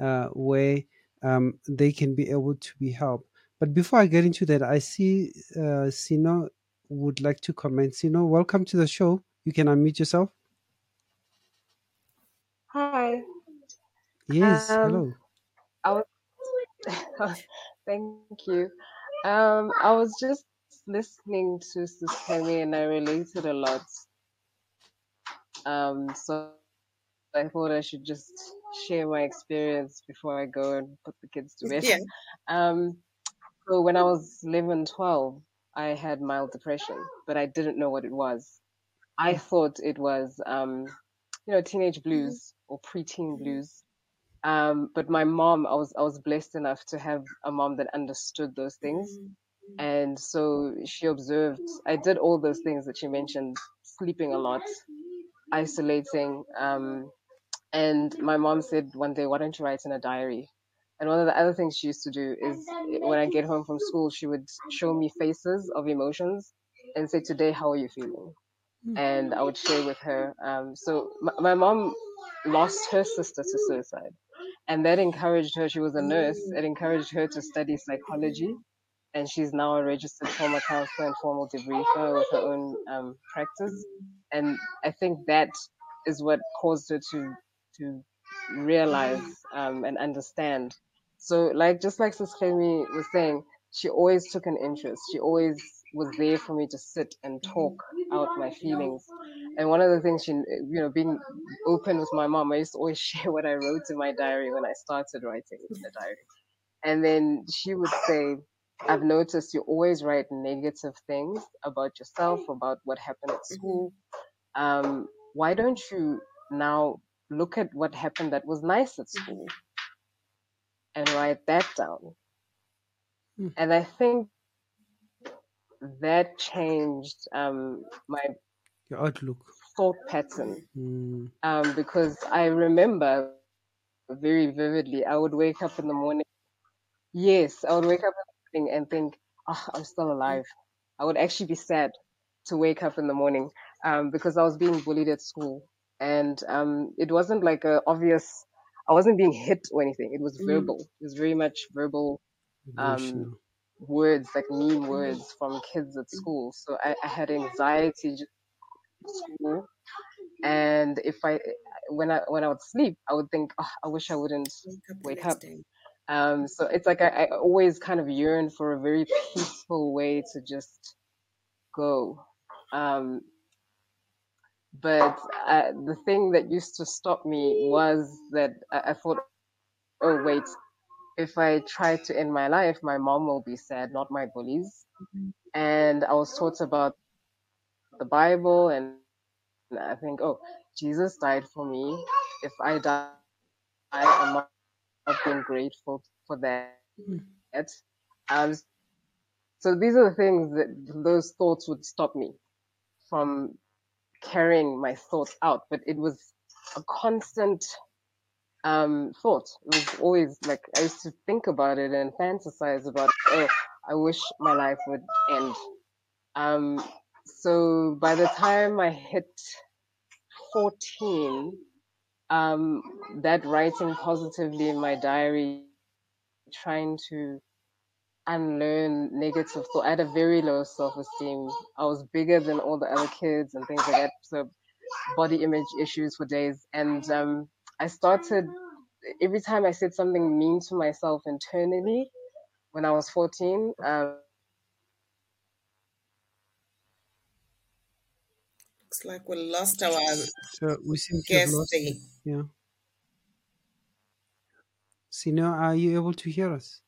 uh, where um, they can be able to be helped. But before I get into that, I see uh, Sino would like to comment. Sino, welcome to the show. You can unmute yourself. Hi. Yes, um, hello. I was, thank you. Um, I was just listening to Sis Kemi and I related a lot. Um, so I thought I should just share my experience before I go and put the kids to bed. Yeah. Um, so when I was 11, 12, I had mild depression, but I didn't know what it was. I thought it was, um, you know, teenage blues or preteen blues. Um, but my mom, I was I was blessed enough to have a mom that understood those things, and so she observed. I did all those things that she mentioned, sleeping a lot, isolating. Um, and my mom said one day, "Why don't you write in a diary?" And one of the other things she used to do is when I get home from school, she would show me faces of emotions and say, "Today, how are you feeling?" And I would share with her. Um, so my, my mom lost her sister to suicide, and that encouraged her. She was a nurse. It encouraged her to study psychology and she's now a registered trauma counselor and formal debriefer with her own um, practice. And I think that is what caused her to to realize um, and understand. So, like just like Sis Clemi was saying, she always took an interest. She always was there for me to sit and talk out my feelings. And one of the things she, you know, being open with my mom, I used to always share what I wrote in my diary when I started writing in the diary. And then she would say, I've noticed you always write negative things about yourself, about what happened at school. Um, why don't you now look at what happened that was nice at school and write that down? Hmm. And I think that changed um, my Your outlook. thought pattern Mm. um, because I remember very vividly. I would wake up in the morning. Yes, I would wake up in the morning and think, "Oh, I'm still alive." I would actually be sad to wake up in the morning um, because I was being bullied at school, and um, it wasn't like a obvious. I wasn't being hit or anything. It was Mm. verbal. It was very much verbal um, words, like mean words from kids at school. So I, I had anxiety just at school, and if I when I when I would sleep, I would think, oh, I wish I wouldn't Wake up the wake next up. day. Um, so it's like I, I always kind of yearn for a very peaceful way to just go. Um, but uh, the thing that used to stop me was that I, I thought, oh wait, if I try to end my life, my mom will be sad, not my bullies. And I was taught about the Bible, and I think, oh, Jesus died for me. If I die, I'm not being grateful for that. Um, so these are the things that those thoughts would stop me from carrying my thoughts out. But it was a constant um, thought. It was always like I used to think about it and fantasize about, oh, I wish my life would end. Um, so by the time I hit 14, um, that writing positively in my diary, trying to unlearn negative thought. I had a very low self esteem. I was bigger than all the other kids and things like that. So body image issues for days. And um, I started every time I said something mean to myself internally when I was 14. Um, Looks like we lost our So we seem to have guest lost there. it. Yeah. Sino, are you able to hear us?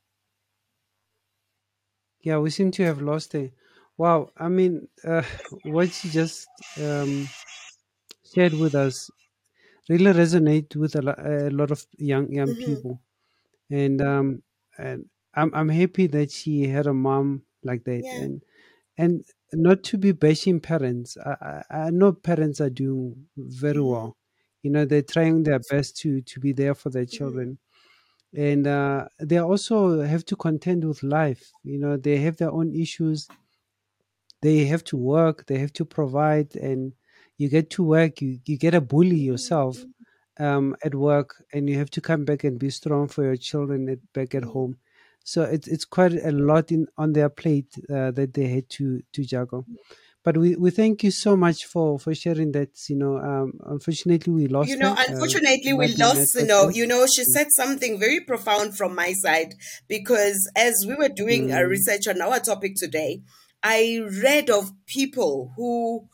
Yeah, we seem to have lost it. Wow. I mean, uh, what you just um, shared with us really resonate with a, lo- a lot of young young Mhm. people, and um, and I'm I'm happy that she had a mom like that, Yeah. and and not to be bashing parents. I, I, I know parents are doing very Mhm. well. You know, they're trying their best to to be there for their Mhm. children, and uh, they also have to contend with life. You know, they have their own issues. They have to work. They have to provide, and you get to work. You you get a bully yourself um, at work, and you have to come back and be strong for your children at, back at home. So it's it's quite a lot in on their plate uh, that they had to to juggle. But we, we thank you so much for, for sharing that. You know, um, unfortunately we lost You know, her. Uh, unfortunately, we lost, you know, you know, she said something very profound from my side because as we were doing a Mm, research on our topic today, I read of people who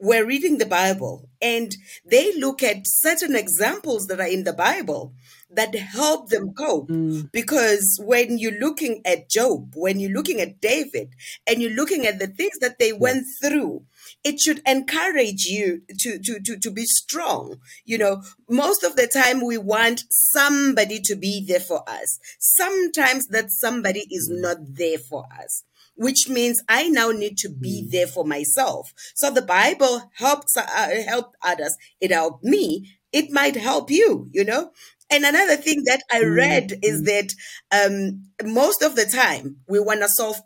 were reading the Bible and they look at certain examples that are in the Bible that help them cope. Mm. Because when you're looking at Job, when you're looking at David, and you're looking at the things that they went through, it should encourage you to, to, to, to be strong. You know, most of the time we want somebody to be there for us. Sometimes that somebody is not there for us which means I now need to be there for myself. So the Bible helps uh, help others. It helped me. It might help you. You know. And another thing that I read is that um, most of the time we want to solve.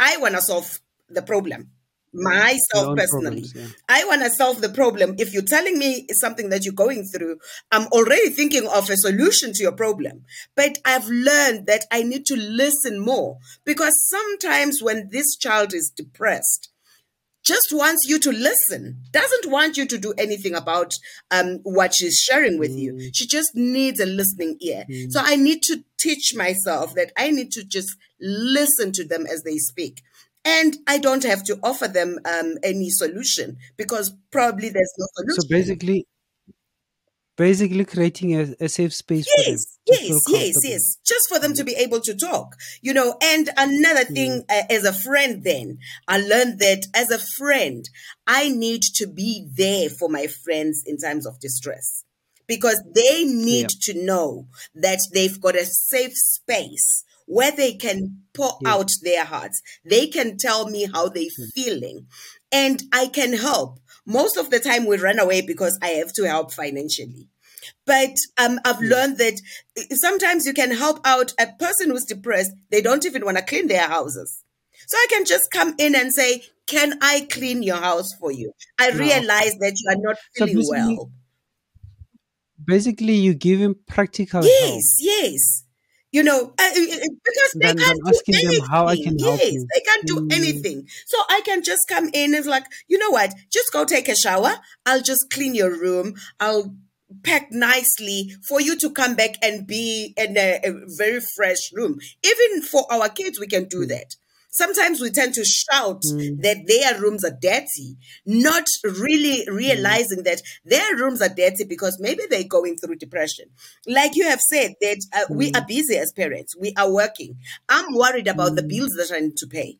I want to solve the problem myself personally. problems, yeah. I want to solve the problem. If you're telling me something that you're going through, I'm already thinking of a solution to your problem. But I've learned that I need to listen more because sometimes when this child is depressed, just wants you to listen, doesn't want you to do anything about um, what she's sharing with you. She just needs a listening ear. So I need to teach myself that I need to just listen to them as they speak. And I don't have to offer them um, any solution because probably there's no solution. So basically, basically creating a, a safe space for them. Yes, yes, yes, yes. Just for them to be able to talk, you know. And another thing, uh, as a friend, then I learned that as a friend, I need to be there for my friends in times of distress because they need to know that they've got a safe space where they can pour Yeah. out their hearts. They can tell me how they're feeling and I can help. Most of the time we run away because I have to help financially. But um, I've learned that sometimes you can help out a person who's depressed. They don't even want to clean their houses. So I can just come in and say, Can I clean your house for you? I No. realize that you are not So feeling basically- well. Basically, you give him practical help. Yes, yes. You know, because they Than- than can't do anything. how I can help yes, you. they can't do Mm. anything. So I can just come in and like, you know what? Just go take a shower. I'll just clean your room. I'll pack nicely for you to come back and be in a, a very fresh room. Even for our kids, we can Mm. do that. Sometimes we tend to shout mm. that their rooms are dirty, not really mm. realizing that their rooms are dirty because maybe they're going through depression. Like you have said, that uh, we mm. are busy as parents, we are working. I'm worried about the bills that I need to pay.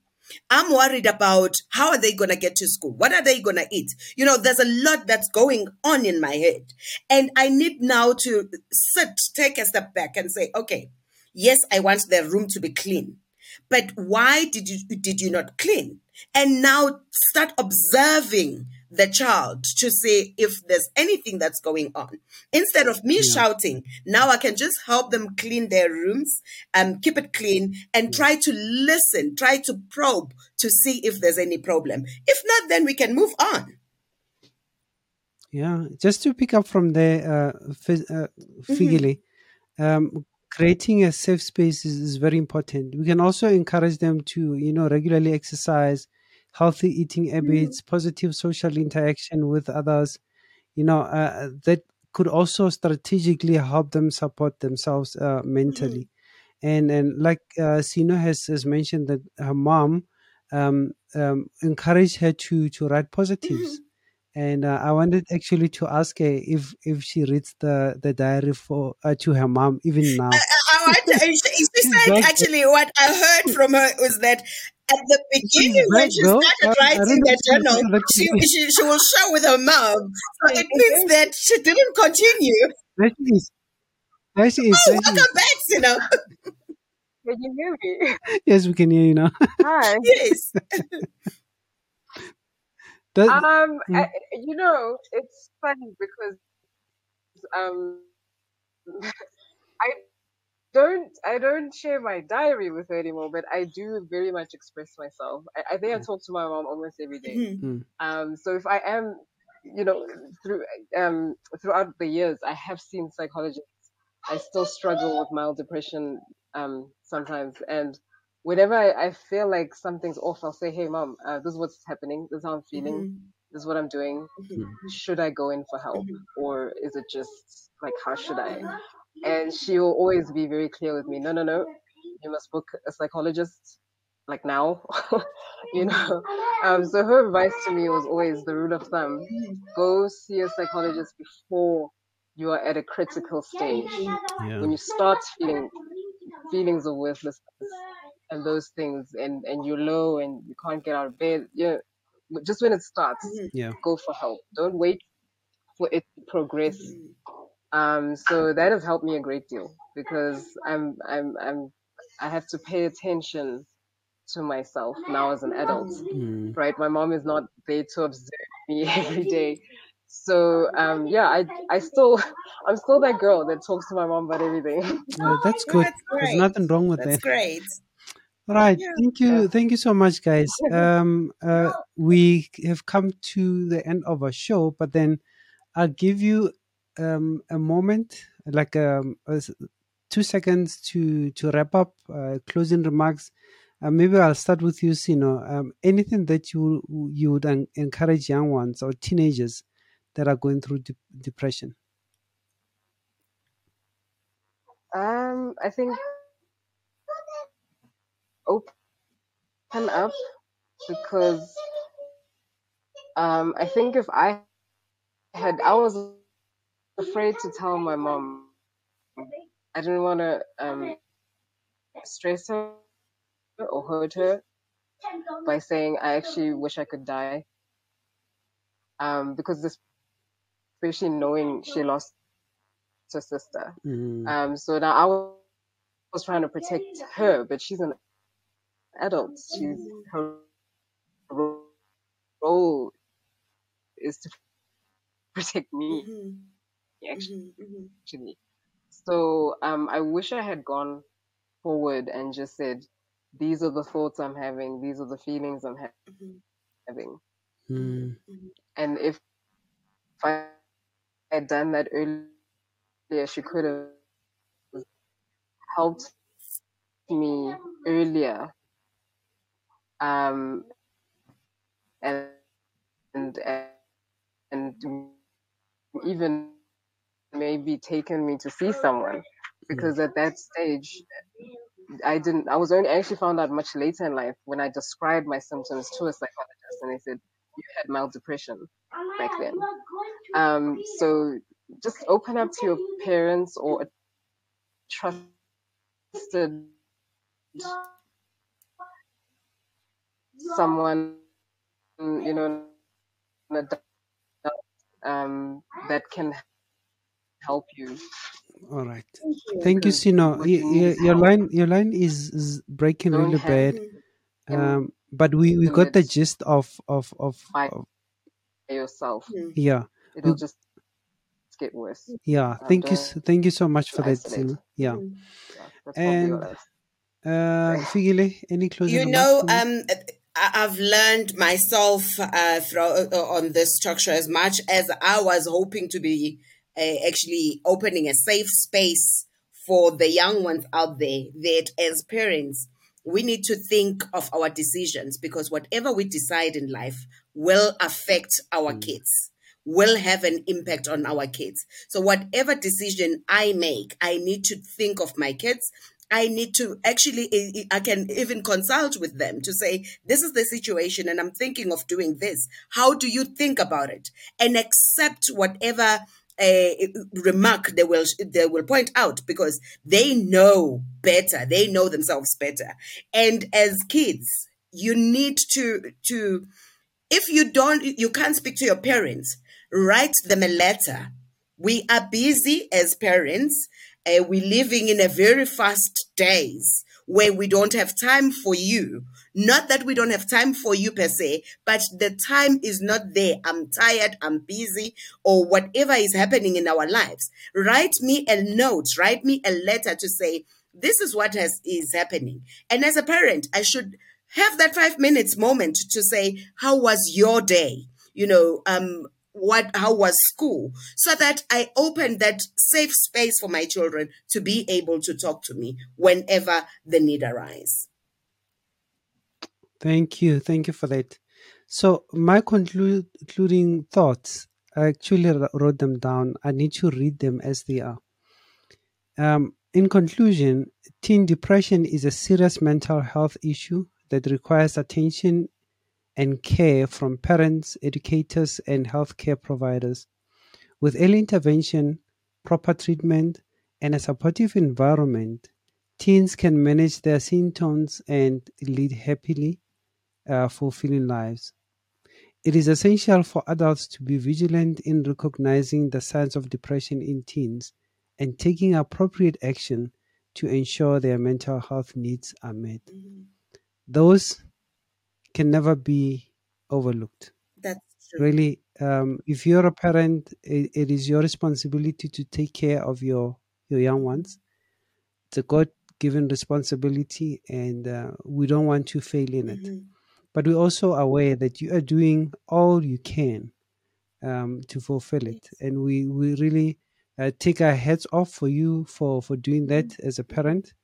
I'm worried about how are they going to get to school? What are they going to eat? You know, there's a lot that's going on in my head. And I need now to sit, take a step back and say, okay, yes, I want their room to be clean. But why did you did you not clean? And now start observing the child to see if there's anything that's going on. Instead of me shouting, now I can just help them clean their rooms, um, keep it clean, and try to listen, try to probe to see if there's any problem. If not, then we can move on. Yeah, just to pick up from there, uh, phys- uh, Mm-hmm. Um, creating a safe space is, is very important. We can also encourage them to, you know, regularly exercise, healthy eating Mm-hmm. habits, positive social interaction with others. You know, uh, that could also strategically help them support themselves uh, mentally. And and like uh, Sino has, has mentioned that her mom um, um, encouraged her to to write positives and uh, I wanted actually to ask her if if she reads the the diary for uh, to her mom even now. I, I want to, she, she said actually what I heard from her was that at the beginning when she started I- I writing know the journal, she, she she will share with her mom. So it means that she didn't continue. There she is. There she is. Oh, There she is. welcome back, Sino. Can you hear me? Yes, we can hear you now. Hi. yes. That- Um, Mm. I, you know, it's funny because um, I don't I don't share my diary with her anymore, but I do very much express myself. I, I think I Mm. talk to my mom almost every day. Mhm. Um, so if I am, you know, through um throughout the years, I have seen psychologists. I still struggle with mild depression um sometimes, and whenever I, I feel like something's off, I'll say, "Hey, mom, uh, this is what's happening. This is how I'm feeling. Mhm. This is what I'm doing. Should I go in for help, or is it just like how should I?" And she will always be very clear with me. No, no, no. You must book a psychologist like now. you know. Um, so her advice to me was always the rule of thumb: go see a psychologist before you are at a critical stage. Yeah. When you start feeling feelings of worthlessness and those things, and, and you're low and you can't get out of bed, yeah, just when it starts, Mhm. Yeah. go for help. Don't wait for it to progress. Mhm. Um, so that has helped me a great deal because I'm I'm I'm I have to pay attention to myself now as an adult. Mm. Right, my mom is not there to observe me every day. So um, yeah, I I still I'm still that girl that talks to my mom about everything. That's good. that's There's nothing wrong with That's that. great. All right. Yeah. Thank you. Yeah. Thank you so much, guys. Um, uh, we have come to the end of our show, but then I'll give you um, a moment, like um, uh, two seconds to to wrap up, uh, closing remarks. Uh, maybe I'll start with you, Sino. Um, anything that you you would en- encourage young ones or teenagers that are going through de- depression? Um, I think open up because um, I think if I had, I was afraid to tell my mom. I didn't want to um, stress her or hurt her by saying I actually wish I could die. Um, because this, especially knowing she lost her sister. Mm, Um, so now I was was trying to protect her, but she's an adult. She's her role is to protect me Mhm. actually. Mhm. Mhm. actually. So um, I wish I had gone forward and just said, "These are the thoughts I'm having. These are the feelings I'm ha- Mhm. having." mm. And if I had done that earlier, she could have helped me earlier. Um, and and and even maybe taken me to see someone because at that stage I didn't I was only I actually found out much later in life when I described my symptoms to a psychologist and they said you had mild depression back then. Um so just open up to your parents or a trusted someone you know an adult, um that can help you all right. Thank you, because Sino. what you need y- is your help. line, your line is, is breaking Don't really have bad. Um, but we, we got the it's gist of of of, by of yourself. Mhm. yeah. It'll We, just get worse. yeah. Um, Thank you. s- don't Thank you so much for that, isolate. Sino. Yeah. Yeah, that's probably all And I uh, Fikile, any closing You remarks know, from you? um, I- I've learned myself uh, through, uh, on this structure as much as I was hoping to be uh, actually opening a safe space for the young ones out there. That as parents, we need to think of our decisions because whatever we decide in life will affect our kids will have an impact on our kids. So whatever decision I make, I need to think of my kids. I need to actually, I can even consult with them to say, this is the situation and I'm thinking of doing this. How do you think about it? And accept whatever uh, remark they will they will point out because they know better. They know themselves better. And as kids, you need to to if you don't you can't speak to your parents write them a letter we are busy as parents uh, we're living in a very fast days where we don't have time for you. Not that we don't have time for you per se but the time is not there. I'm tired i'm busy or whatever is happening in our lives. Write me a note write me a letter to say this is what has is happening. And as a parent i should have that five minutes moment to say how was your day? You know um what how was school so that i open that safe space for my children to be able to talk to me whenever the need arise Thank you. Thank you for that. So my conclu- concluding thoughts, I actually wrote them down. I need to read them as they are. Um, in conclusion, teen depression is a serious mental health issue that requires attention and care from parents, educators, and healthcare providers. With early intervention, proper treatment, and a supportive environment, teens can manage their symptoms and lead happily uh, fulfilling lives. It is essential for adults to be vigilant in recognizing the signs of depression in teens and taking appropriate action to ensure their mental health needs are met. Mhm. Those can never be overlooked. That's true. Really, um, if you're a parent, it, it is your responsibility to take care of your, your young ones. It's a God given responsibility, and uh, we don't want to fail in it. Mhm. But we're also aware that you are doing all you can um, to fulfill it. And we, we really uh, take our heads off for you for, for doing that as a parent.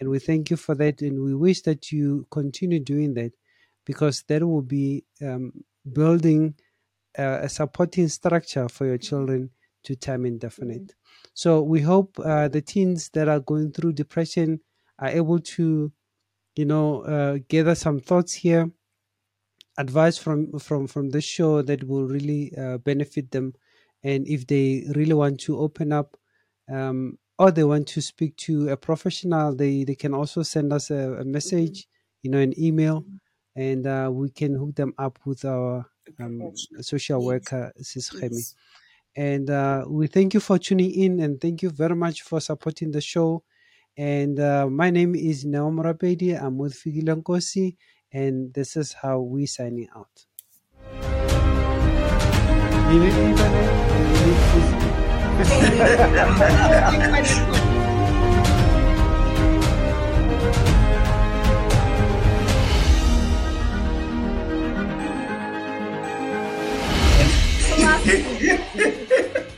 And we thank you for that. And we wish that you continue doing that because that will be um, building uh, a supporting structure for your children to time indefinite. So we hope uh, the teens that are going through depression are able to, you know, uh, gather some thoughts here advice from from from this show that will really uh, benefit them. And if they really want to open up um, or they want to speak to a professional they they can also send us a, a message you know an email and uh, we can hook them up with our um, social worker sis Khemi. Yes. and uh, we thank you for tuning in and thank you very much for supporting the show and uh, my name is Neo Morapedi. I'm with Fikile Nkosi, and this is how we signing out. Thank you, Khalifa. quê?